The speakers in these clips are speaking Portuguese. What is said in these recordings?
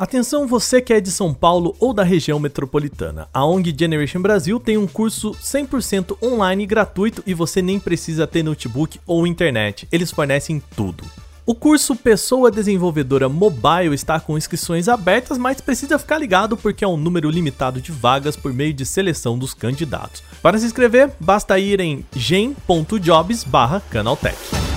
Atenção você que é de São Paulo ou da região metropolitana. A ONG Generation Brasil tem um curso 100% online gratuito e você nem precisa ter notebook ou internet. Eles fornecem tudo. O curso Pessoa Desenvolvedora Mobile está com inscrições abertas, mas precisa ficar ligado porque é um número limitado de vagas por meio de seleção dos candidatos. Para se inscrever, basta ir em gen.jobs/canaltech.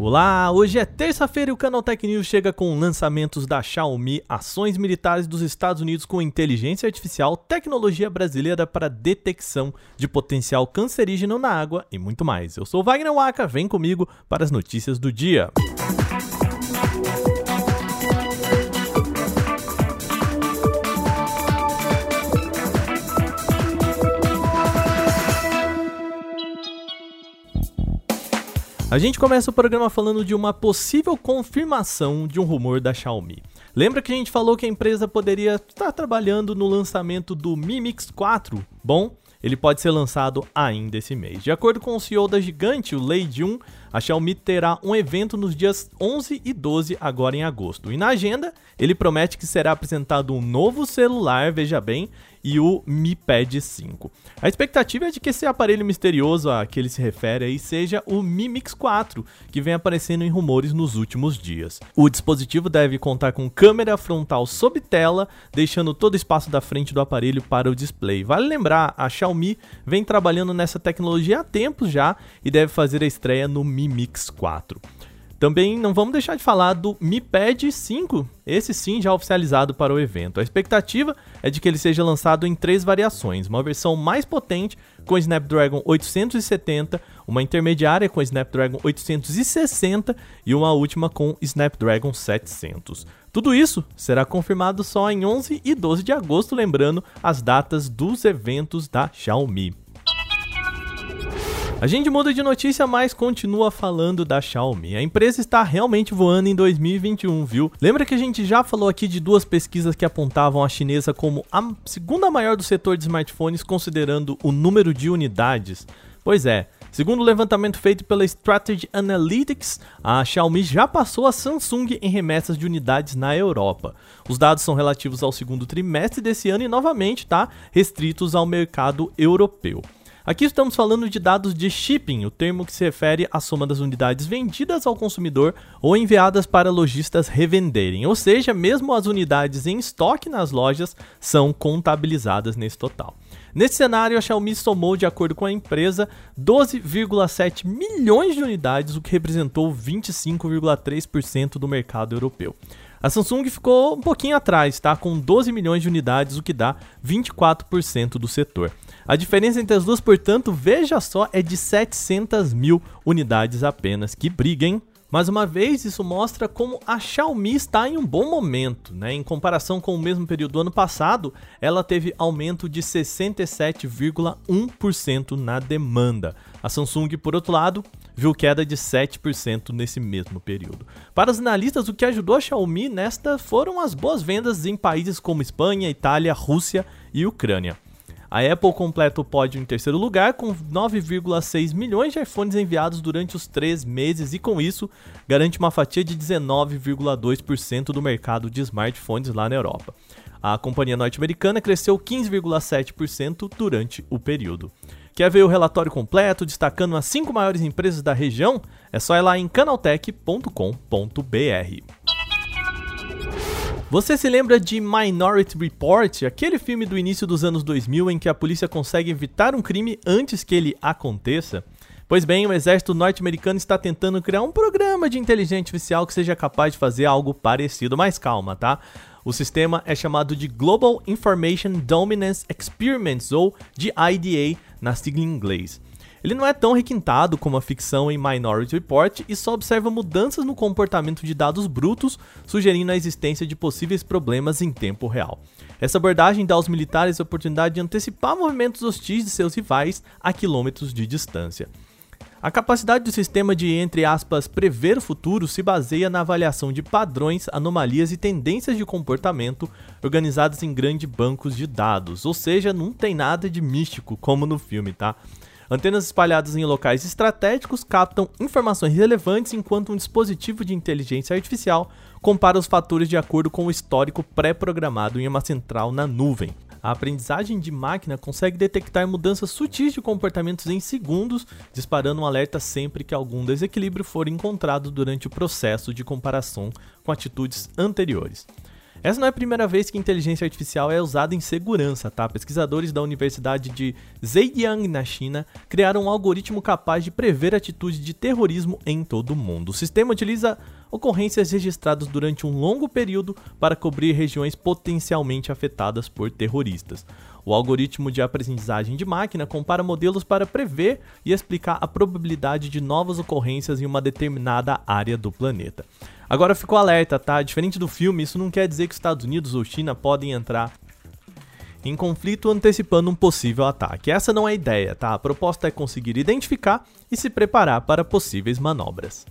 Olá, hoje é terça-feira e o Canal Tech News chega com lançamentos da Xiaomi, ações militares dos Estados Unidos com inteligência artificial, tecnologia brasileira para detecção de potencial cancerígeno na água e muito mais. Eu sou Wagner Waka, vem comigo para as notícias do dia. A gente começa o programa falando de uma possível confirmação de um rumor da Xiaomi. Lembra que a gente falou que a empresa poderia estar trabalhando no lançamento do Mi Mix 4? Bom, ele pode ser lançado ainda esse mês. De acordo com o CEO da gigante, o Lei Jun, a Xiaomi terá um evento nos dias 11 e 12 agora em agosto. E na agenda, ele promete que será apresentado um novo celular, veja bem, e o Mi Pad 5. A expectativa é de que esse aparelho misterioso a que ele se refere aí seja o Mi Mix 4, que vem aparecendo em rumores nos últimos dias. O dispositivo deve contar com câmera frontal sob tela, deixando todo o espaço da frente do aparelho para o display. Vale lembrar, a Xiaomi vem trabalhando nessa tecnologia há tempos já e deve fazer a estreia no Mi Mix 4. Também não vamos deixar de falar do Mi Pad 5, esse sim já oficializado para o evento. A expectativa é de que ele seja lançado em três variações: uma versão mais potente com Snapdragon 870, uma intermediária com Snapdragon 860 e uma última com Snapdragon 700. Tudo isso será confirmado só em 11 e 12 de agosto, lembrando as datas dos eventos da Xiaomi. A gente muda de notícia, mas continua falando da Xiaomi. A empresa está realmente voando em 2021, viu? Lembra que a gente já falou aqui de duas pesquisas que apontavam a chinesa como a segunda maior do setor de smartphones, considerando o número de unidades? Pois é, Segundo o levantamento feito pela Strategy Analytics, a Xiaomi já passou a Samsung em remessas de unidades na Europa. Os dados são relativos ao segundo trimestre desse ano e novamente tá restritos ao mercado europeu. Aqui estamos falando de dados de shipping, o termo que se refere à soma das unidades vendidas ao consumidor ou enviadas para lojistas revenderem, ou seja, mesmo as unidades em estoque nas lojas são contabilizadas nesse total. Nesse cenário, a Xiaomi somou, de acordo com a empresa, 12,7 milhões de unidades, o que representou 25,3% do mercado europeu. A Samsung ficou um pouquinho atrás, tá? Com 12 milhões de unidades, o que dá 24% do setor. A diferença entre as duas, portanto, veja só, é de 700 mil unidades apenas. Que briga, hein? Mais uma vez, isso mostra como a Xiaomi está em um bom momento. Né? Em comparação com o mesmo período do ano passado, ela teve aumento de 67,1% na demanda. A Samsung, por outro lado, viu queda de 7% nesse mesmo período. Para os analistas, o que ajudou a Xiaomi nesta foram as boas vendas em países como Espanha, Itália, Rússia e Ucrânia. A Apple completa o pódio em terceiro lugar com 9,6 milhões de iPhones enviados durante os três meses e, com isso, garante uma fatia de 19,2% do mercado de smartphones lá na Europa. A companhia norte-americana cresceu 15,7% durante o período. Quer ver o relatório completo destacando as cinco maiores empresas da região? É só ir lá em canaltech.com.br. Você se lembra de Minority Report, aquele filme do início dos anos 2000 em que a polícia consegue evitar um crime antes que ele aconteça? Pois bem, o exército norte-americano está tentando criar um programa de inteligência artificial que seja capaz de fazer algo parecido, mas calma, tá? O sistema é chamado de Global Information Dominance Experiments, ou de IDA na sigla em inglês. Ele não é tão requintado como a ficção em Minority Report e só observa mudanças no comportamento de dados brutos, sugerindo a existência de possíveis problemas em tempo real. Essa abordagem dá aos militares a oportunidade de antecipar movimentos hostis de seus rivais a quilômetros de distância. A capacidade do sistema de, entre aspas, prever o futuro se baseia na avaliação de padrões, anomalias e tendências de comportamento organizadas em grandes bancos de dados, ou seja, não tem nada de místico como no filme, tá? Antenas espalhadas em locais estratégicos captam informações relevantes enquanto um dispositivo de inteligência artificial compara os fatores de acordo com o histórico pré-programado em uma central na nuvem. A aprendizagem de máquina consegue detectar mudanças sutis de comportamentos em segundos, disparando um alerta sempre que algum desequilíbrio for encontrado durante o processo de comparação com atitudes anteriores. Essa não é a primeira vez que inteligência artificial é usada em segurança, tá? Pesquisadores da Universidade de Zhejiang, na China, criaram um algoritmo capaz de prever atitudes de terrorismo em todo o mundo. O sistema utiliza ocorrências registradas durante um longo período para cobrir regiões potencialmente afetadas por terroristas. O algoritmo de aprendizagem de máquina compara modelos para prever e explicar a probabilidade de novas ocorrências em uma determinada área do planeta. Agora ficou alerta, tá? Diferente do filme, isso não quer dizer que os Estados Unidos ou China podem entrar em conflito antecipando um possível ataque. Essa não é a ideia, tá? A proposta é conseguir identificar e se preparar para possíveis manobras.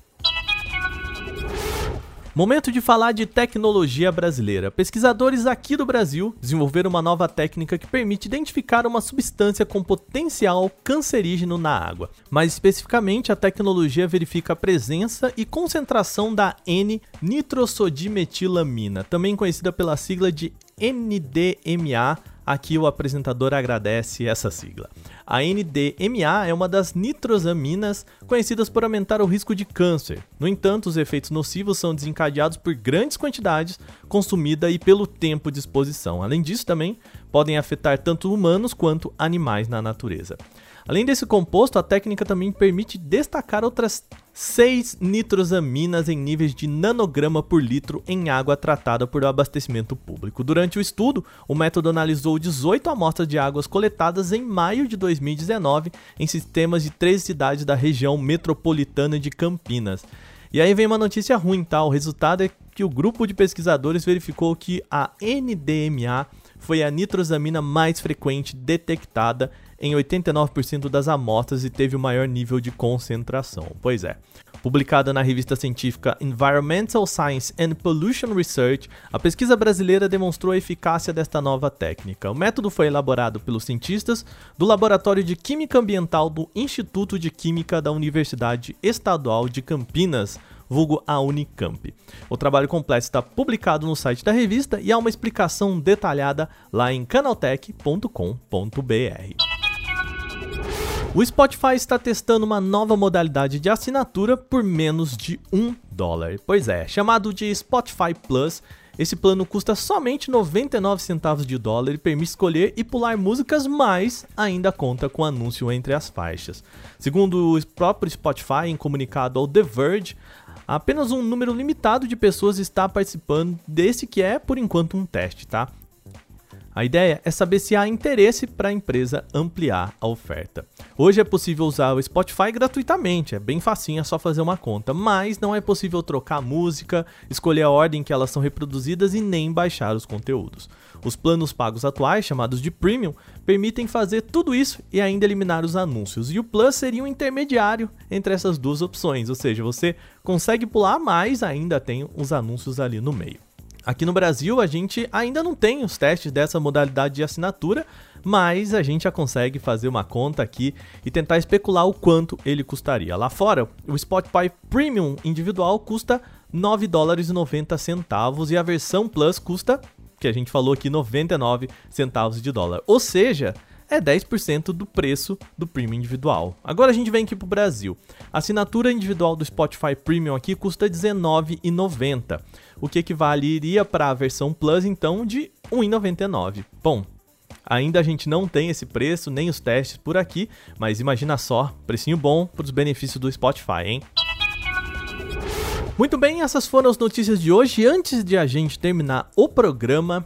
Momento de falar de tecnologia brasileira. Pesquisadores aqui do Brasil desenvolveram uma nova técnica que permite identificar uma substância com potencial cancerígeno na água. Mais especificamente, a tecnologia verifica a presença e concentração da N-nitrosodimetilamina, também conhecida pela sigla de NDMA Aqui o apresentador agradece essa sigla. A NDMA é uma das nitrosaminas conhecidas por aumentar o risco de câncer. No entanto, os efeitos nocivos são desencadeados por grandes quantidades consumida e pelo tempo de exposição. Além disso, também podem afetar tanto humanos quanto animais na natureza. Além desse composto, a técnica também permite destacar outras 6 nitrosaminas em níveis de nanograma por litro em água tratada por abastecimento público. Durante o estudo, o método analisou 18 amostras de águas coletadas em maio de 2019 em sistemas de três cidades da região metropolitana de Campinas. E aí vem uma notícia ruim, tá? O resultado é que o grupo de pesquisadores verificou que a NDMA foi a nitrosamina mais frequente detectada em 89% das amostras e teve o maior nível de concentração. Pois é. Publicada na revista científica Environmental Science and Pollution Research, a pesquisa brasileira demonstrou a eficácia desta nova técnica. O método foi elaborado pelos cientistas do Laboratório de Química Ambiental do Instituto de Química da Universidade Estadual de Campinas, vulgo a Unicamp. O trabalho completo está publicado no site da revista e há uma explicação detalhada lá em canaltech.com.br. O Spotify está testando uma nova modalidade de assinatura por menos de um dólar. Pois é, chamado de Spotify Plus. Esse plano custa somente 99 centavos de dólar e permite escolher e pular músicas, mas ainda conta com anúncio entre as faixas. Segundo o próprio Spotify, em comunicado ao The Verge, apenas um número limitado de pessoas está participando desse que é, por enquanto, um teste, tá? A ideia é saber se há interesse para a empresa ampliar a oferta. Hoje é possível usar o Spotify gratuitamente, é bem facinho, é só fazer uma conta, mas não é possível trocar música, escolher a ordem que elas são reproduzidas e nem baixar os conteúdos. Os planos pagos atuais, chamados de Premium, permitem fazer tudo isso e ainda eliminar os anúncios. E o Plus seria um intermediário entre essas duas opções, ou seja, você consegue pular, mas ainda tem os anúncios ali no meio. Aqui no Brasil, a gente ainda não tem os testes dessa modalidade de assinatura, mas a gente já consegue fazer uma conta aqui e tentar especular o quanto ele custaria. Lá fora, o Spotify Premium individual custa 9 dólares e 90 centavos e a versão Plus custa, que a gente falou aqui, 99 centavos de dólar. Ou seja, é 10% do preço do Premium individual. Agora a gente vem aqui para o Brasil. A assinatura individual do Spotify Premium aqui custa R$19,90, o que equivaleria para a versão Plus então de R$1,99. Bom, Ainda a gente não tem esse preço, nem os testes por aqui, mas imagina só, precinho bom para os benefícios do Spotify, hein? Muito bem, essas foram as notícias de hoje. Antes de a gente terminar o programa,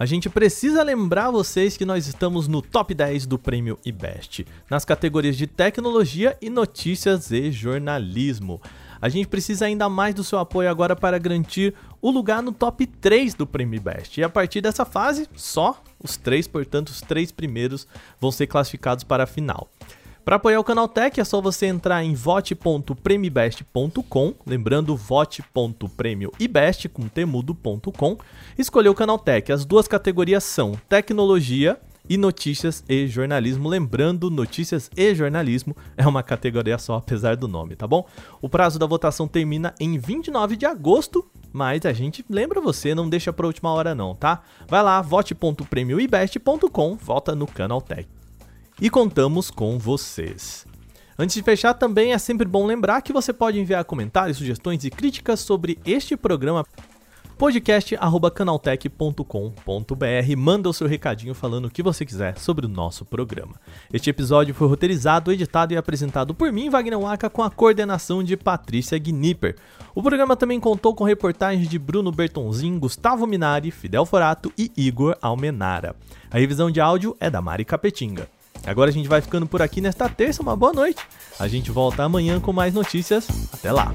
a gente precisa lembrar vocês que nós estamos no top 10 do prêmio IBEST, nas categorias de tecnologia e notícias e jornalismo. A gente precisa ainda mais do seu apoio agora para garantir o lugar no top 3 do Prêmio Best. E a partir dessa fase, só os três, portanto, os três primeiros vão ser classificados para a final. Para apoiar o Canal Tech é só você entrar em vote.premibest.com, lembrando vote.premioibest com temudo.com, escolher o Canal Tech. As duas categorias são tecnologia e notícias e jornalismo. Lembrando, notícias e jornalismo é uma categoria só, apesar do nome, tá bom? O prazo da votação termina em 29 de agosto, mas a gente lembra você, não deixa pra última hora não, tá? Vai lá, vote.prêmioibest.com, vota no Canaltech. E contamos com vocês. Antes de fechar, também é sempre bom lembrar que você pode enviar comentários, sugestões e críticas sobre este programa podcast@canaltech.com.br. Manda o seu recadinho falando o que você quiser sobre o nosso programa. Este episódio foi roteirizado, editado e apresentado por mim, Wagner Waka, com a coordenação de Patrícia Gnipper. O programa também contou com reportagens de Bruno Bertonzin, Gustavo Minari, Fidel Forato e Igor Almenara. A revisão de áudio é da Mari Capetinga. Agora a gente vai ficando por aqui nesta terça, uma boa noite. A gente volta amanhã com mais notícias. Até lá!